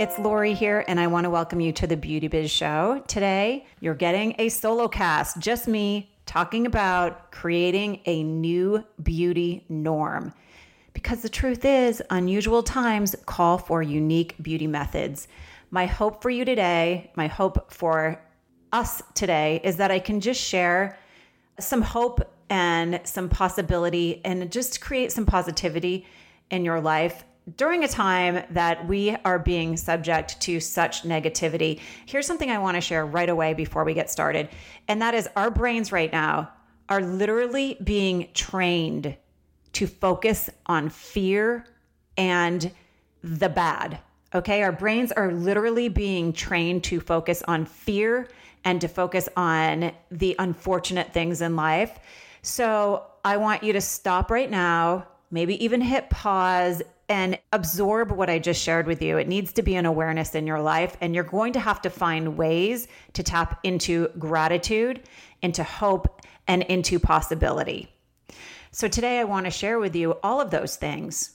It's Lori here, and I want to welcome you to the Beauty Biz Show. Today, you're getting a solo cast, just me talking about creating a new beauty norm. Because the truth is, unusual times call for unique beauty methods. My hope for you today, my hope for us today, is that I can just share some hope and some possibility and just create some positivity in your life during a time that we are being subject to such negativity, here's something I want to share right away before we get started. And that is our brains right now are literally being trained to focus on fear and the bad. Okay. Our brains are literally being trained to focus on fear and to focus on the unfortunate things in life. So I want you to stop right now, maybe even hit pause and absorb what I just shared with you. It needs to be an awareness in your life, and you're going to have to find ways to tap into gratitude, into hope, and into possibility. So, today I want to share with you all of those things.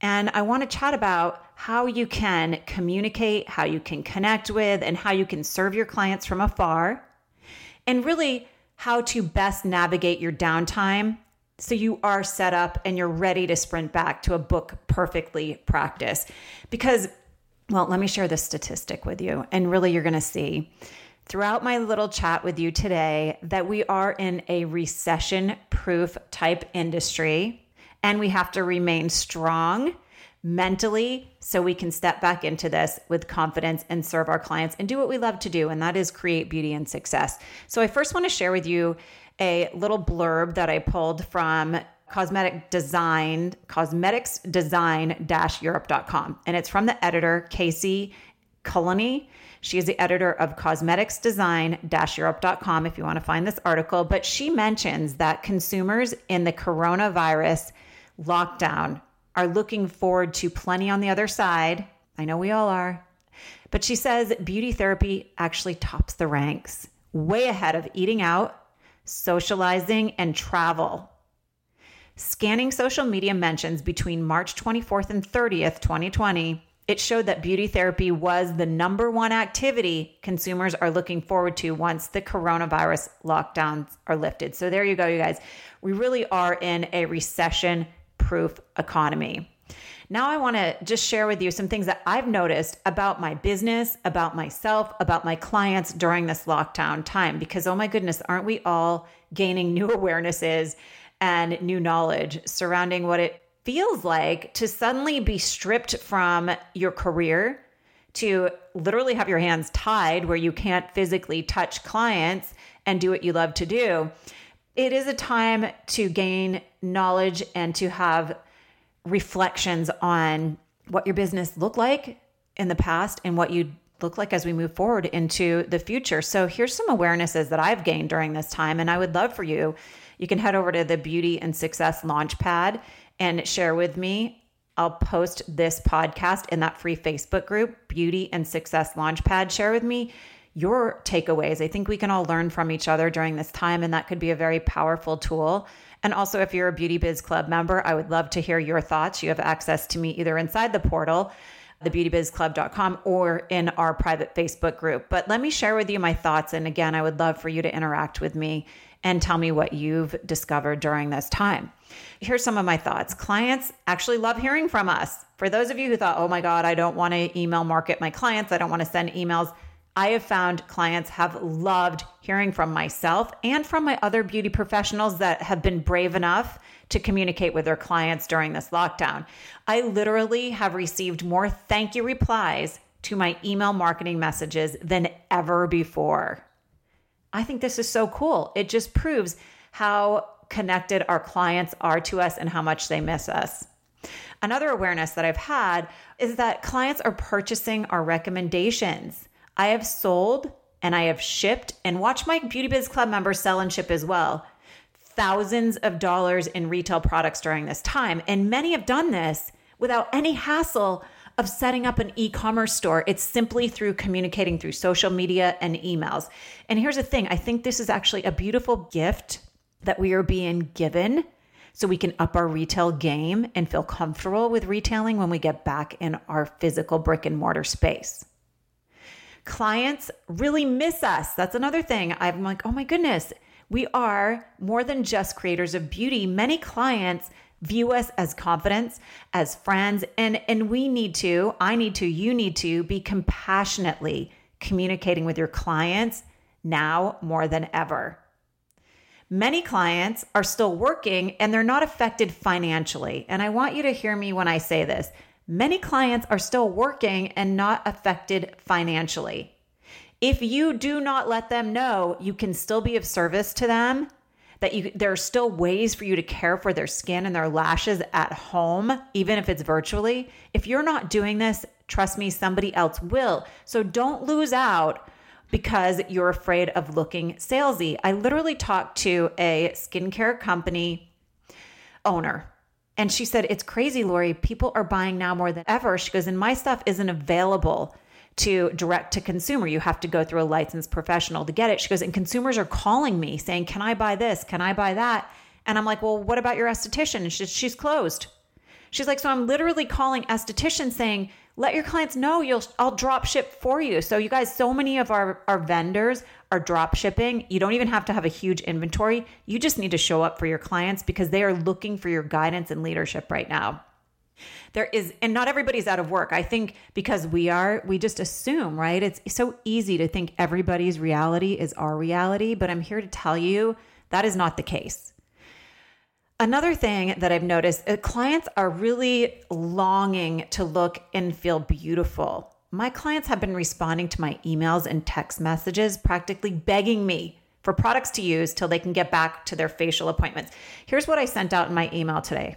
And I want to chat about how you can communicate, how you can connect with, and how you can serve your clients from afar, and really how to best navigate your downtime so you are set up and you're ready to sprint back to a book perfectly practice. Because, well, let me share this statistic with you, and really you're going to see throughout my little chat with you today that we are in a recession proof type industry and we have to remain strong mentally so we can step back into this with confidence and serve our clients and do what we love to do and that is create beauty and success. So I first want to share with you a little blurb that I pulled from cosmetic design cosmetics design europe.com and it's from the editor Kacey Culliney. She is the editor of cosmetics design europe.com if you want to find this article. But she mentions that consumers in the coronavirus lockdown are looking forward to plenty on the other side. I know we all are. But she says beauty therapy actually tops the ranks way ahead of eating out socializing, and travel. Scanning social media mentions between March 24th and 30th, 2020, it showed that beauty therapy was the number one activity consumers are looking forward to once the coronavirus lockdowns are lifted. So there you go, you guys. We really are in a recession proof economy. Now, I want to just share with you some things that I've noticed about my business, about myself, about my clients during this lockdown time. Because, oh my goodness, aren't we all gaining new awarenesses and new knowledge surrounding what it feels like to suddenly be stripped from your career, to literally have your hands tied where you can't physically touch clients and do what you love to do? It is a time to gain knowledge and to have reflections on what your business looked like in the past and what you look like as we move forward into the future. So here's some awarenesses that I've gained during this time and I would love for you you can head over to the Beauty and Success Launchpad and share with me. I'll post this podcast in that free Facebook group, Beauty and Success Launchpad. Share with me your takeaways. I think we can all learn from each other during this time, and that could be a very powerful tool and also, if you're a Beauty Biz Club member, I would love to hear your thoughts. You have access to me either inside the portal, thebeautybizclub.com, or in our private Facebook group. But let me share with you my thoughts. And again, I would love for you to interact with me and tell me what you've discovered during this time. Here's some of my thoughts. Clients actually love hearing from us. For those of you who thought, oh my God, I don't want to email market my clients, I don't want to send emails. I have found clients have loved hearing from myself and from my other beauty professionals that have been brave enough to communicate with their clients during this lockdown. I literally have received more thank you replies to my email marketing messages than ever before. I think this is so cool. It just proves how connected our clients are to us and how much they miss us. Another awareness that I've had is that clients are purchasing our recommendations. I have sold and I have shipped and watched my Beauty Biz Club members sell and ship as well. Thousands of dollars in retail products during this time. And many have done this without any hassle of setting up an e commerce store. It's simply through communicating through social media and emails. And here's the thing I think this is actually a beautiful gift that we are being given so we can up our retail game and feel comfortable with retailing when we get back in our physical brick and mortar space. Clients really miss us. That's another thing. I'm like, oh my goodness, we are more than just creators of beauty. Many clients view us as confidence, as friends, and, and we need to, I need to, you need to be compassionately communicating with your clients now more than ever. Many clients are still working and they're not affected financially. And I want you to hear me when I say this. Many clients are still working and not affected financially. If you do not let them know you can still be of service to them, that you there are still ways for you to care for their skin and their lashes at home, even if it's virtually. If you're not doing this, trust me, somebody else will. So don't lose out because you're afraid of looking salesy. I literally talked to a skincare company owner. And she said, It's crazy, Lori. People are buying now more than ever. She goes, And my stuff isn't available to direct to consumer. You have to go through a licensed professional to get it. She goes, And consumers are calling me saying, Can I buy this? Can I buy that? And I'm like, Well, what about your esthetician? And she's, she's closed. She's like, So I'm literally calling estheticians saying, let your clients know you'll I'll drop ship for you. So you guys, so many of our, our vendors are drop shipping. You don't even have to have a huge inventory. You just need to show up for your clients because they are looking for your guidance and leadership right now. There is, and not everybody's out of work. I think because we are, we just assume, right? It's so easy to think everybody's reality is our reality, but I'm here to tell you that is not the case. Another thing that I've noticed, uh, clients are really longing to look and feel beautiful. My clients have been responding to my emails and text messages, practically begging me for products to use till they can get back to their facial appointments. Here's what I sent out in my email today.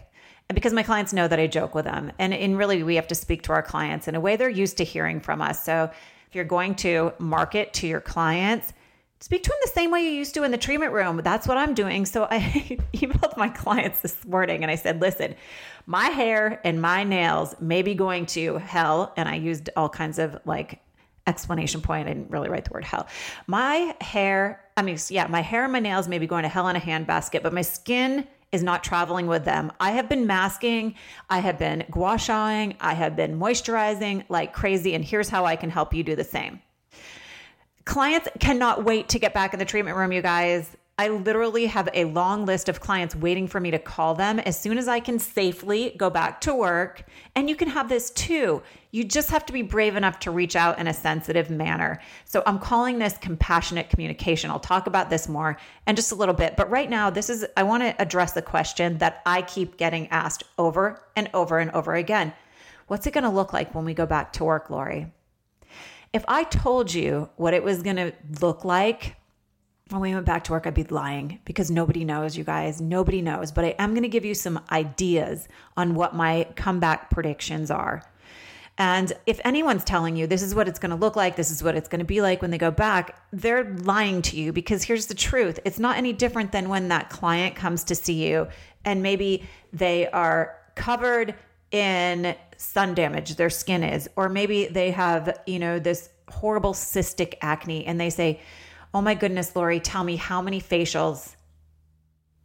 And because my clients know that I joke with them, and, and really we have to speak to our clients in a way they're used to hearing from us. So if you're going to market to your clients, speak to him the same way you used to in the treatment room. That's what I'm doing. So I emailed my clients this morning and I said, listen, my hair and my nails may be going to hell. And I used all kinds of like explanation point. I didn't really write the word hell. My hair, I mean, yeah, my hair and my nails may be going to hell in a handbasket, but my skin is not traveling with them. I have been masking, I have been gua shaing, I have been moisturizing like crazy. And here's how I can help you do the same. Clients cannot wait to get back in the treatment room, you guys. I literally have a long list of clients waiting for me to call them as soon as I can safely go back to work. And you can have this too. You just have to be brave enough to reach out in a sensitive manner. So I'm calling this compassionate communication. I'll talk about this more in just a little bit. But right now, this is, I want to address the question that I keep getting asked over and over and over again What's it going to look like when we go back to work, Lori? If I told you what it was going to look like when we went back to work, I'd be lying because nobody knows, you guys. Nobody knows. But I am going to give you some ideas on what my comeback predictions are. And if anyone's telling you this is what it's going to look like, this is what it's going to be like when they go back, they're lying to you because here's the truth. It's not any different than when that client comes to see you and maybe they are covered in sun damage their skin is. Or maybe they have you know this horrible cystic acne and they say oh my goodness lori tell me how many facials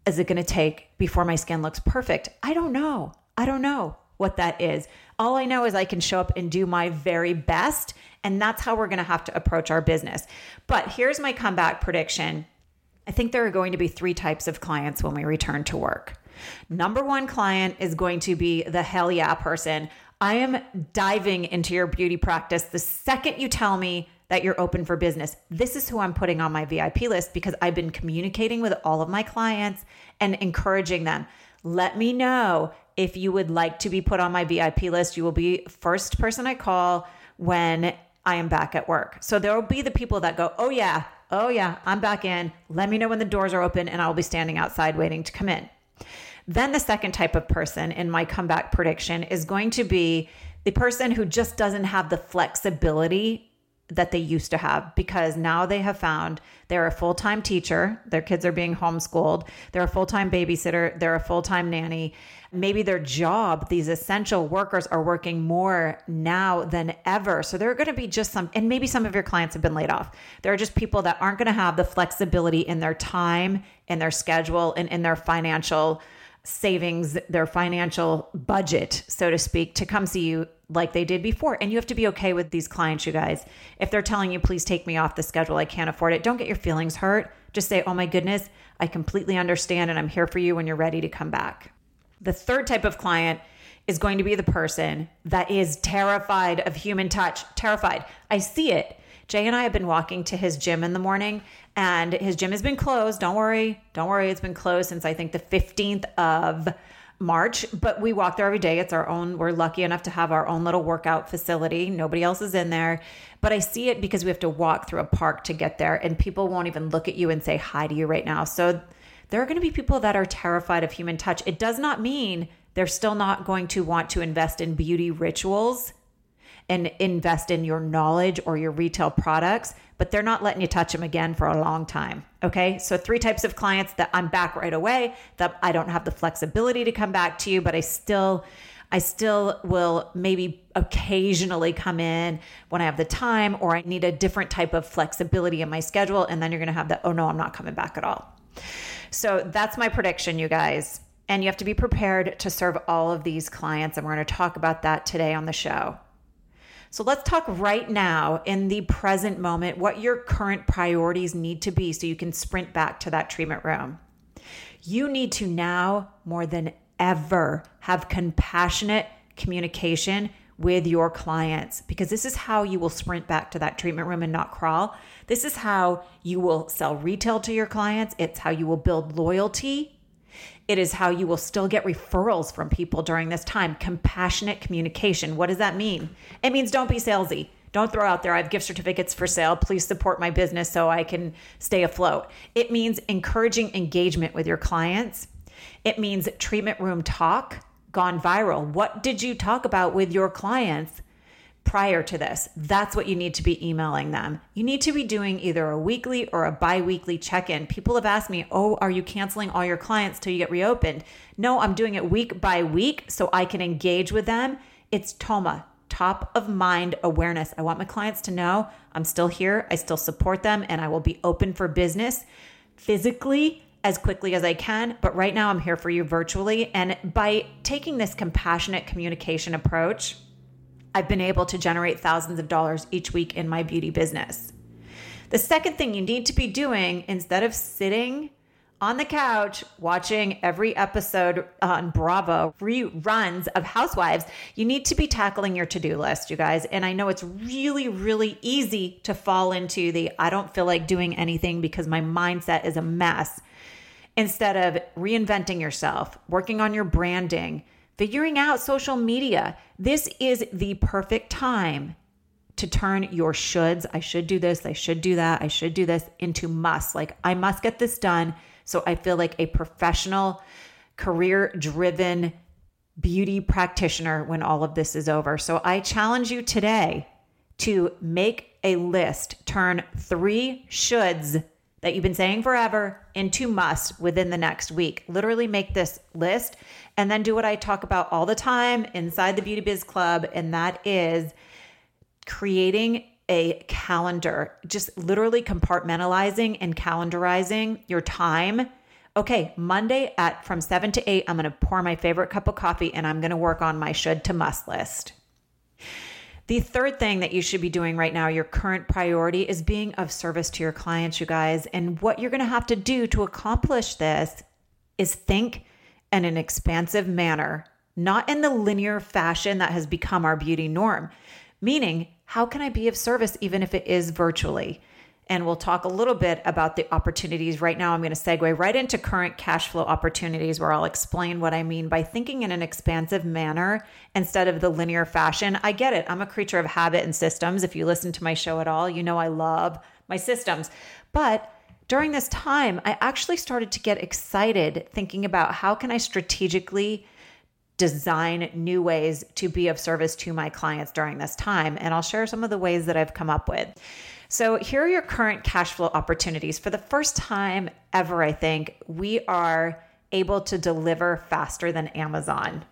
is it going to take before my skin looks perfect? I don't know. I don't know what that is. All i know is i can show up and do my very best and that's how we're going to have to approach our business. But here's my comeback prediction. I think there are going to be three types of clients when we return to work Number one client is going to be the hell yeah person. I am diving into your beauty practice the second you tell me that you're open for business. This is who I'm putting on my VIP list because I've been communicating with all of my clients and encouraging them. Let me know if you would like to be put on my VIP list. You will be first person I call when I am back at work. So there will be the people that go, "Oh yeah, oh yeah, I'm back in. Let me know when the doors are open and I'll be standing outside waiting to come in." Then the second type of person in my comeback prediction is going to be the person who just doesn't have the flexibility that they used to have because now they have found they're a full time teacher, their kids are being homeschooled, they're a full time babysitter, they're a full time nanny. Maybe their job, these essential workers are working more now than ever. So there are going to be just some, and maybe some of your clients have been laid off. There are just people that aren't going to have the flexibility in their time, in their schedule, and in their financial savings, their financial budget, so to speak, to come see you like they did before. And you have to be okay with these clients, you guys. If they're telling you, please take me off the schedule, I can't afford it, don't get your feelings hurt. Just say, oh my goodness, I completely understand and I'm here for you when you're ready to come back. The third type of client is going to be the person that is terrified of human touch. Terrified. I see it. Jay and I have been walking to his gym in the morning and his gym has been closed. Don't worry. Don't worry. It's been closed since I think the 15th of March, but we walk there every day. It's our own, we're lucky enough to have our own little workout facility. Nobody else is in there. But I see it because we have to walk through a park to get there, and people won't even look at you and say hi to you right now. So there are going to be people that are terrified of human touch. It does not mean they're still not going to want to invest in beauty rituals and invest in your knowledge or your retail products, but they're not letting you touch them again for a long time. Okay. So, three types of clients that I'm back right away, that I don't have the flexibility to come back to you, but I still. I still will maybe occasionally come in when I have the time or I need a different type of flexibility in my schedule. And then you're going to have that, oh no, I'm not coming back at all. So that's my prediction, you guys. And you have to be prepared to serve all of these clients. And we're going to talk about that today on the show. So let's talk right now in the present moment what your current priorities need to be so you can sprint back to that treatment room. You need to now more than ever have compassionate communication with your clients because this is how you will sprint back to that treatment room and not crawl. This is how you will sell retail to your clients. It's how you will build loyalty it is how you will still get referrals from people during this time. Compassionate communication. What does that mean? It means don't be salesy. Don't throw out there, I have gift certificates for sale. Please support my business so I can stay afloat. It means encouraging engagement with your clients. It means treatment room talk gone viral. What did you talk about with your clients prior to this. That's what you need to be emailing them. You need to be doing either a weekly or a bi weekly check in. People have asked me, Oh, are you canceling all your clients till you get reopened? No, I'm doing it week by week so I can engage with them. It's TOMA, top of mind awareness. I want my clients to know I'm still here, I still support them, and I will be open for business physically as quickly as I can. But right now, I'm here for you virtually. And by taking this compassionate communication approach, I've been able to generate thousands of dollars each week in my beauty business. The second thing you need to be doing instead of sitting on the couch watching every episode on Bravo reruns of Housewives, you need to be tackling your to do list, you guys. And I know it's really, really easy to fall into the I don't feel like doing anything because my mindset is a mess. Instead of reinventing yourself, working on your branding, figuring out social media. This is the perfect time to turn your shoulds, I should do this, I should do that, I should do this, into must. Like, I must get this done. So I feel like a professional, career driven beauty practitioner when all of this is over. So I challenge you today to make a list, turn three shoulds that you've been saying forever into must within the next week. Literally make this list and then do what I talk about all the time inside the Beauty Biz Club, and that is creating a calendar, just literally compartmentalizing and calendarizing your time. Okay, Monday at from 7 to 8, I'm going to pour my favorite cup of coffee and I'm going to work on my should to must list. The third thing that you should be doing right now, your current priority, is being of service to your clients, you guys. And what you're going to have to do to accomplish this is think in an expansive manner, not in the linear fashion that has become our beauty norm. Meaning, how can I be of service even if it is virtually? And we'll talk a little bit about the opportunities. Right now, I'm going to segue right into current cash flow opportunities where I'll explain what I mean by thinking in an expansive manner instead of the linear fashion. I get it. I'm a creature of habit and systems. If you listen to my show at all, you know I love my systems. But during this time, I actually started to get excited thinking about how can I strategically design new ways to be of service to my clients during this time. And I'll share some of the ways that I've come up with. So, here are your current cash flow opportunities. For the first time ever, I think, we are able to deliver faster than Amazon.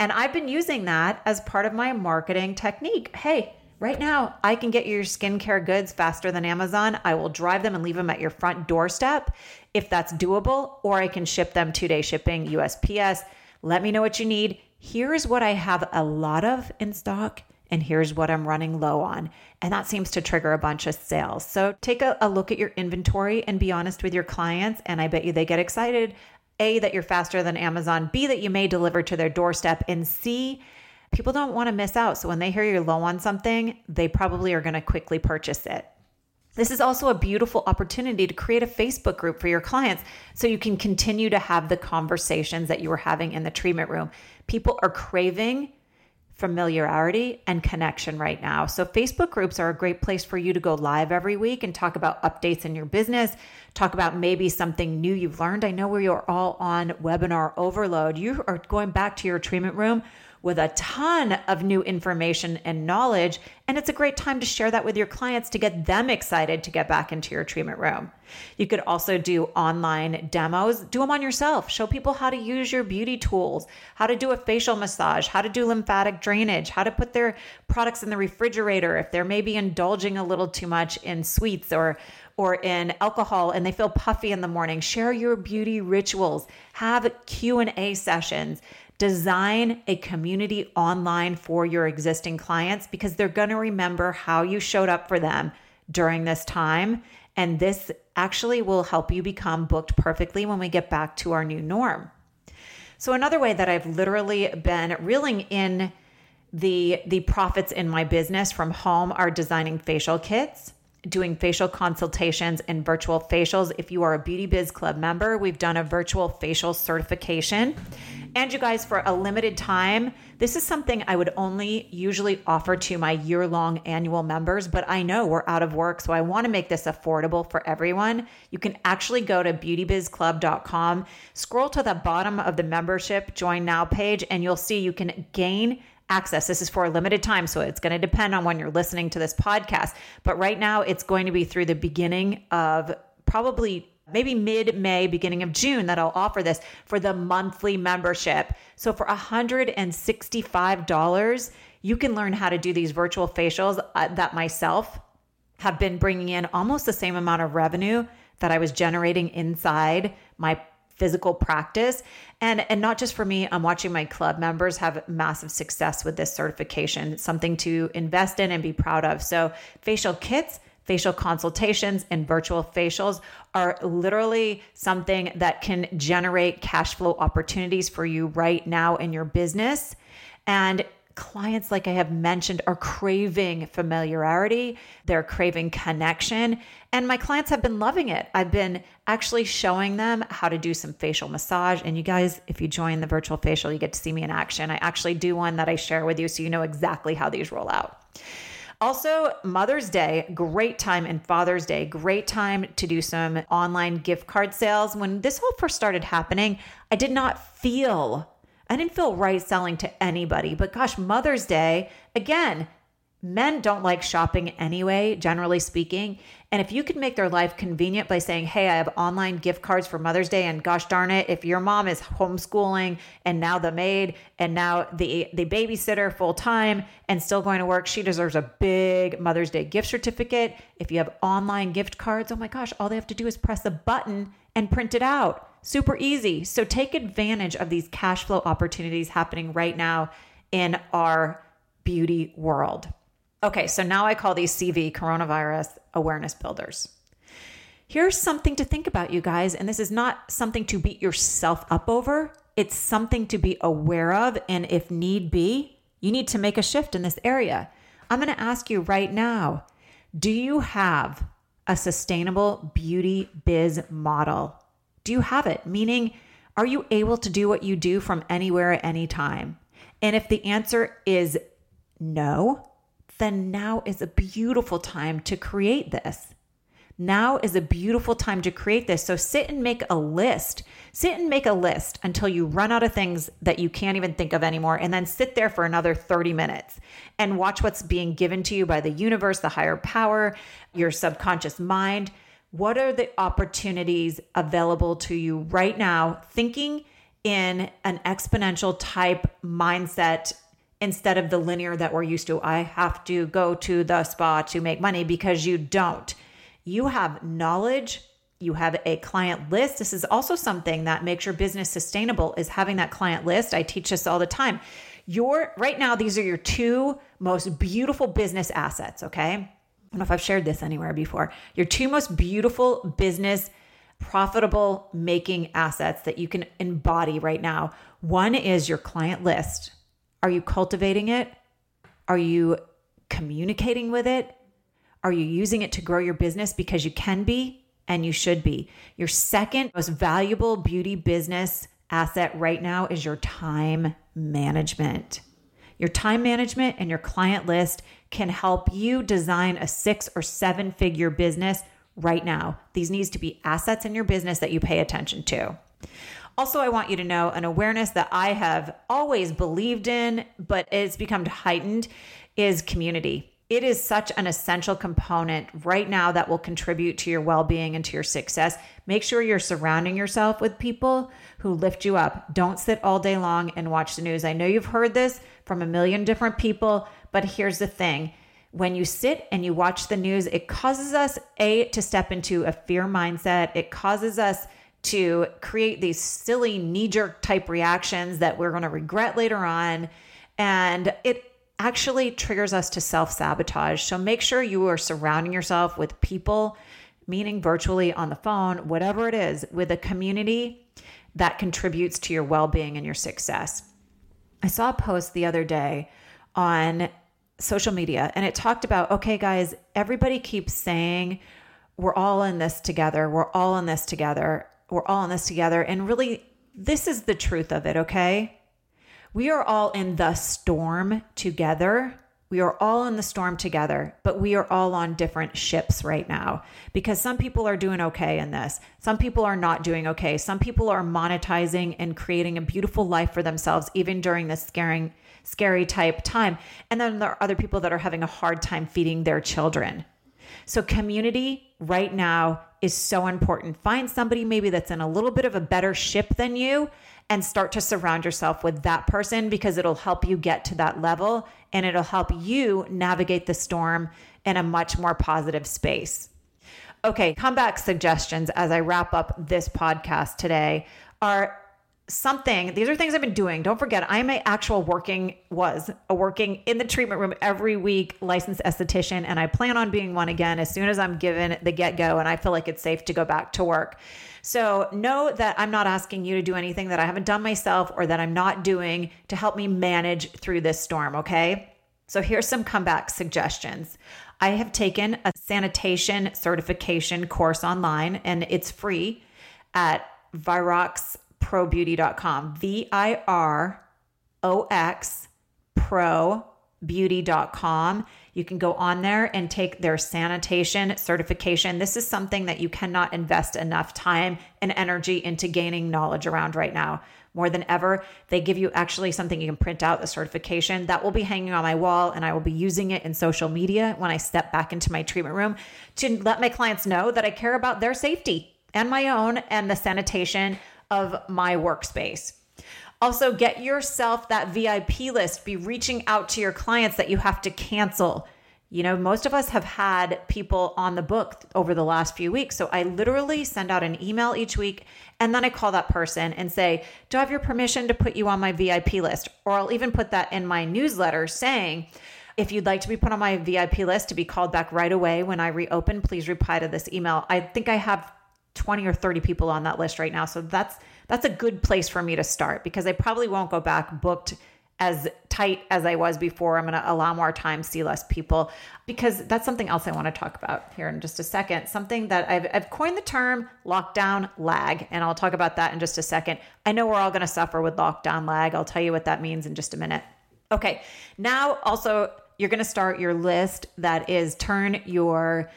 And I've been using that as part of my marketing technique. Hey, right now, I can get your skincare goods faster than Amazon. I will drive them and leave them at your front doorstep if that's doable, or I can ship them two day shipping, USPS. Let me know what you need. Here's what I have a lot of in stock and here's what I'm running low on. And that seems to trigger a bunch of sales. So take a, a, look at your inventory and be honest with your clients. And I bet you they get excited A, that you're faster than Amazon, B, that you may deliver to their doorstep, and C, people don't want to miss out. So when they hear you're low on something, they probably are going to quickly purchase it. This is also a beautiful opportunity to create a Facebook group for your clients so you can continue to have the conversations that you were having in the treatment room. People are craving familiarity and connection right now. So, Facebook groups are a great place for you to go live every week and talk about updates in your business, talk about maybe something new you've learned. I know we are all on webinar overload. You are going back to your treatment room with a ton of new information and knowledge. And it's a great time to share that with your clients to get them excited to get back into your treatment room. You could also do online demos, do them on yourself, show people how to use your beauty tools, how to do a facial massage, how to do lymphatic drainage, how to put their products in the refrigerator if they're maybe indulging a little too much in sweets or or in alcohol and they feel puffy in the morning share your beauty rituals have q&a sessions Design a community online for your existing clients because they're going to remember how you showed up for them during this time. And this actually will help you become booked perfectly when we get back to our new norm. So, another way that I've literally been reeling in the the profits in my business from home are designing facial kits doing facial consultations and virtual facials. If you are a Beauty Biz Club member, we've done a virtual facial certification. And you guys, for a limited time, this is something I would only usually offer to my year long annual members, but I know we're out of work, so I want to make this affordable for everyone. You can actually go to beautybizclub.com, scroll to the bottom of the membership join now page, and you'll see you can gain access. This is for a limited time, so it's going to depend on when you're listening to this podcast. But right now, it's going to be through the beginning of probably maybe mid May, beginning of June, that I'll offer this for the monthly membership. So for $165, you can learn how to do these virtual facials uh, that myself have been bringing in almost the same amount of revenue that I was generating inside my physical practice. And and not just for me i'm watching my club members have massive success with this certification. It's something to invest in and be proud of. So facial kits facial consultations and virtual facials are literally something that can generate cash flow opportunities for you right now in your business. And clients, like I have mentioned, are craving familiarity, they're craving connection, and my clients have been loving it. I've been actually showing them how to do some facial massage. And you guys, if you join the virtual facial, you get to see me in action. I actually do one that I share with you so you know exactly how these roll out. Also, Mother's Day, great time, and Father's Day, great time to do some online gift card sales. When this all first started happening, I did not feel I didn't feel right selling to anybody. But gosh, Mother's Day, again, men don't like shopping anyway, generally speaking. And if you could make their life convenient by saying, hey, I have online gift cards for Mother's Day, and gosh darn it, if your mom is homeschooling and now the maid and now the, the babysitter full time and still going to work, she deserves a big Mother's Day gift certificate. If you have online gift cards, oh my gosh, all they have to do is press a button and print it out. Super easy. So take advantage of these cash flow opportunities happening right now in our beauty world. Okay, so now I call these CV coronavirus awareness builders. Here's something to think about, you guys, and this is not something to beat yourself up over. It's something to be aware of. And if need be, you need to make a shift in this area. I'm going to ask you right now do you have a sustainable beauty biz model? Do you have it? Meaning, are you able to do what you do from anywhere at any time? And if the answer is no, then now is a beautiful time to create this. Now is a beautiful time to create this. So sit and make a list. Sit and make a list until you run out of things that you can't even think of anymore. And then sit there for another 30 minutes and watch what's being given to you by the universe, the higher power, your subconscious mind. What are the opportunities available to you right now? Thinking in an exponential type mindset instead of the linear that we're used to. I have to go to the spa to make money because you don't. You have knowledge, you have a client list. This is also something that makes your business sustainable is having that client list. I teach this all the time. Your right now these are your two most beautiful business assets, okay? I don't know if I've shared this anywhere before. Your two most beautiful business profitable making assets that you can embody right now. One is your client list. Are you cultivating it? Are you communicating with it? Are you using it to grow your business because you can be and you should be? Your second most valuable beauty business asset right now is your time management. Your time management and your client list can help you design a six or seven figure business right now. These needs to be assets in your business that you pay attention to. Also, I want you to know an awareness that I have always believed in, but it's become heightened is community it is such an essential component right now that will contribute to your well being and to your success. Make sure you're surrounding yourself with people who lift you up. Don't sit all day long and watch the news. I know you've heard this from a million different people, but here's the thing. When you sit and you watch the news, it causes us, A, to step into a fear mindset. It causes us to create these silly knee jerk type reactions that we're going to regret later on. And it actually triggers us to self sabotage. So make sure you are surrounding yourself with people, meaning virtually on the phone, whatever it is, with a community that contributes to your well being and your success. I saw a post the other day on social media and it talked about okay, guys, everybody keeps saying, we're all in this together. We're all in this together. We're all in this together. And really, this is the truth of it, okay? We are all in the storm together. We are all in the storm together, but we are all on different ships right now because some people are doing okay in this. Some people are not doing okay. Some people are monetizing and creating a beautiful life for themselves, even during this scaring, scary type time. And then there are other people that are having a hard time feeding their children. So, community right now is so important. Find somebody maybe that's in a little bit of a better ship than you and start to surround yourself with that person because it'll help you get to that level and it'll help you navigate the storm in a much more positive space. Okay, comeback suggestions as I wrap up this podcast today are something these are things i've been doing. Don't forget i'm a actual working was a working in the treatment room every week licensed esthetician and i plan on being one again as soon as i'm given the get-go and i feel like it's safe to go back to work. So know that i'm not asking you to do anything that i haven't done myself or that i'm not doing to help me manage through this storm okay? So here's some comeback suggestions. I have taken a sanitation certification course online and it's free at virox viroxprobeauty.com. V I R O X probeauty.com. You can go on there and take their sanitation certification. This is something that you cannot invest enough time and energy into gaining knowledge around right now. More than ever, they give you actually something you can print out the certification that will be hanging on my wall, and I will be using it in social media when I step back into my treatment room to let my clients know that I care about their safety and my own and the sanitation of my workspace. Also, get yourself that VIP list. Be reaching out to your clients that you have to cancel. You know, most of us have had people on the book over the last few weeks. So I literally send out an email each week and then I call that person and say, Do I have your permission to put you on my VIP list? Or I'll even put that in my newsletter saying, if you'd like to be put on my VIP list to be called back right away when I reopen, please reply to this email. I think I have 20 or 30 people on that list right now. So that's that's a good place for me to start because I probably won't go back booked as tight as I was before. I'm going to allow more time, see less people, because that's something else I want to talk about here in just a second. Something that I've, I've coined the term lockdown lag, and I'll talk about that in just a second. I know we're all going to suffer with lockdown lag. I'll tell you what that means in just a minute. Okay, now also you're going to start your list that is turn your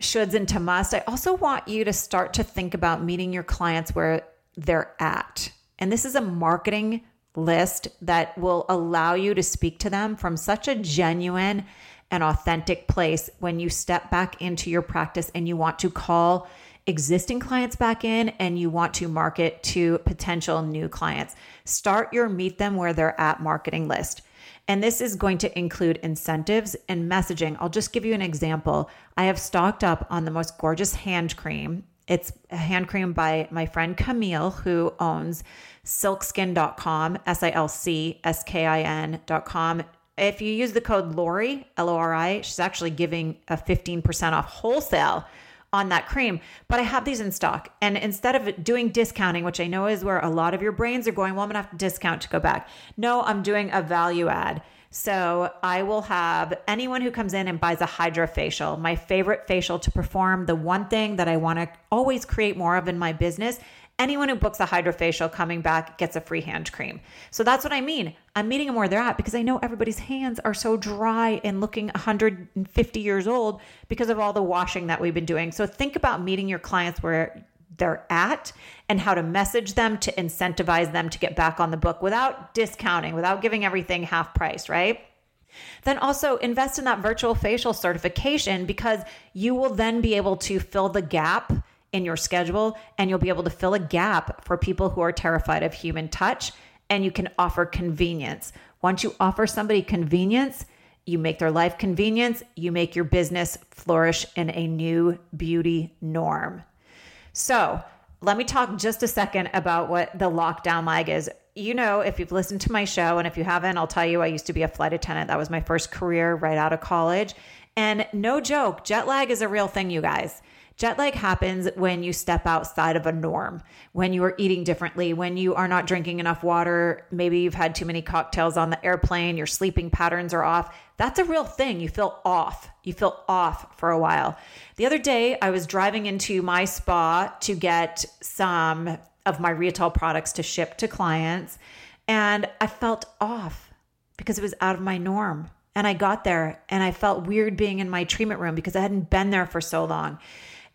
shoulds into must. I also want you to start to think about meeting your clients where they're at. And this is a marketing list that will allow you to speak to them from such a genuine and authentic place when you step back into your practice and you want to call existing clients back in and you want to market to potential new clients. Start your meet them where they're at marketing list. And this is going to include incentives and messaging. I'll just give you an example. I have stocked up on the most gorgeous hand cream. It's a hand cream by my friend Camille, who owns silcskin.com, S I L C S K I N.com. If you use the code Lori, L O R I, she's actually giving a 15% off wholesale on that cream. But I have these in stock. And instead of doing discounting, which I know is where a lot of your brains are going, well, I'm going to have to discount to go back. No, I'm doing a value add. So I will have anyone who comes in and buys a hydrofacial, my favorite facial to perform, the one thing that I want to always create more of in my business anyone who books a hydrofacial coming back gets a free hand cream. So that's what I mean. I'm meeting them where they're at because I know everybody's hands are so dry and looking 150 years old because of all the washing that we've been doing. So think about meeting your clients where they're at and how to message them to incentivize them to get back on the book without discounting, without giving everything half price, right? Then also invest in that virtual facial certification because you will then be able to fill the gap in your schedule and you'll be able to fill a gap for people who are terrified of human touch and you can offer convenience. Once you offer somebody convenience, you make their life convenience, you make your business flourish in a new beauty norm. So, let me talk just a second about what the lockdown lag is. You know, if you've listened to my show, and if you haven't, I'll tell you, I used to be a flight attendant. That was my first career right out of college. And no joke, jet lag is a real thing, you guys. Jet lag happens when you step outside of a norm, when you are eating differently, when you are not drinking enough water. Maybe you've had too many cocktails on the airplane, your sleeping patterns are off. That's a real thing. You feel off. You feel off for a while. The other day, I was driving into my spa to get some of my retail products to ship to clients, and I felt off because it was out of my norm. And I got there and I felt weird being in my treatment room because I hadn't been there for so long.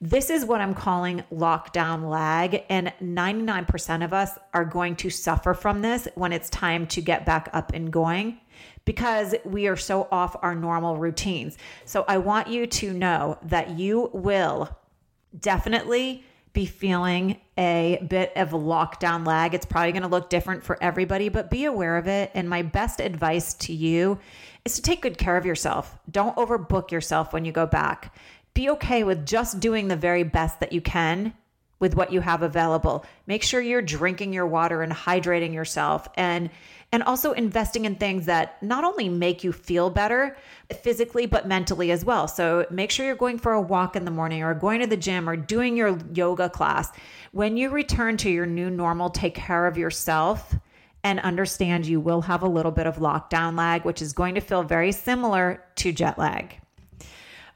This is what I'm calling lockdown lag. And 99% of us are going to suffer from this when it's time to get back up and going because we are so off our normal routines. So I want you to know that you will definitely be feeling a bit of lockdown lag. It's probably going to look different for everybody, but be aware of it. And my best advice to you is to take good care of yourself. Don't overbook yourself when you go back be okay with just doing the very best that you can with what you have available. Make sure you're drinking your water and hydrating yourself and and also investing in things that not only make you feel better physically but mentally as well. So make sure you're going for a walk in the morning or going to the gym or doing your yoga class. When you return to your new normal, take care of yourself and understand you will have a little bit of lockdown lag, which is going to feel very similar to jet lag.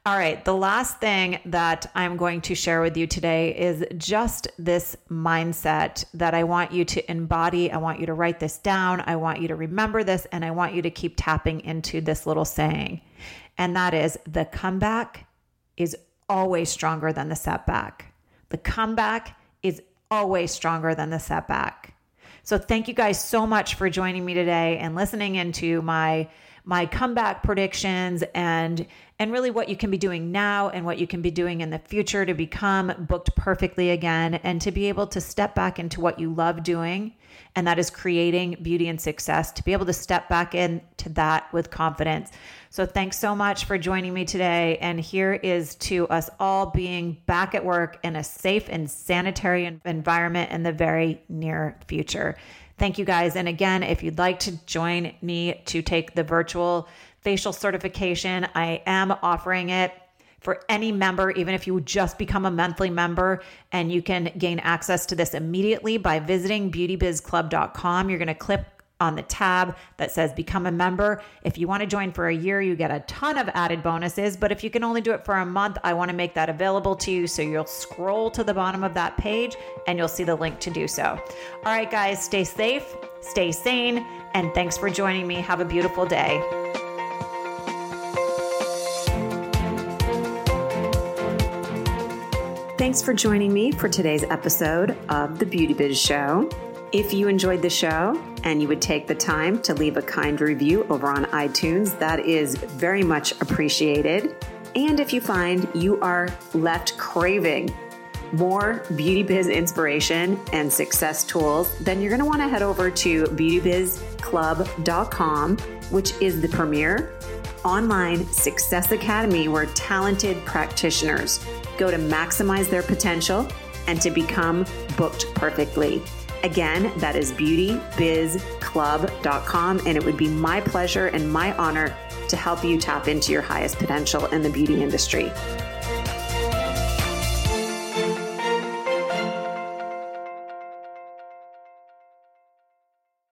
All right, the last thing that I'm going to share with you today is just this mindset that I want you to embody. I want you to write this down. I want you to remember this, and I want you to keep tapping into this little saying. And that is the comeback is always stronger than the setback. The comeback is always stronger than the setback. So, thank you guys so much for joining me today and listening into my my comeback predictions and and really what you can be doing now and what you can be doing in the future to become booked perfectly again and to be able to step back into what you love doing and that is creating beauty and success to be able to step back into that with confidence. So thanks so much for joining me today and here is to us all being back at work in a safe and sanitary environment in the very near future. Thank you guys. And again, if you'd like to join me to take the virtual facial certification, I am offering it for any member, even if you just become a monthly member, and you can gain access to this immediately by visiting beautybizclub.com. You're going to click on the tab that says become a member. If you want to join for a year, you get a ton of added bonuses. But if you can only do it for a month, I want to make that available to you. So you'll scroll to the bottom of that page and you'll see the link to do so. All right, guys, stay safe, stay sane, and thanks for joining me. Have a beautiful day. Thanks for joining me for today's episode of The Beauty Biz Show. If you enjoyed the show and you would take the time to leave a kind review over on iTunes, that is very much appreciated. And if you find you are left craving more beauty biz inspiration and success tools, then you're going to want to head over to beautybizclub.com, which is the premier online success academy where talented practitioners go to maximize their potential and to become booked perfectly. Again, that is beautybizclub.com, and it would be my pleasure and my honor to help you tap into your highest potential in the beauty industry.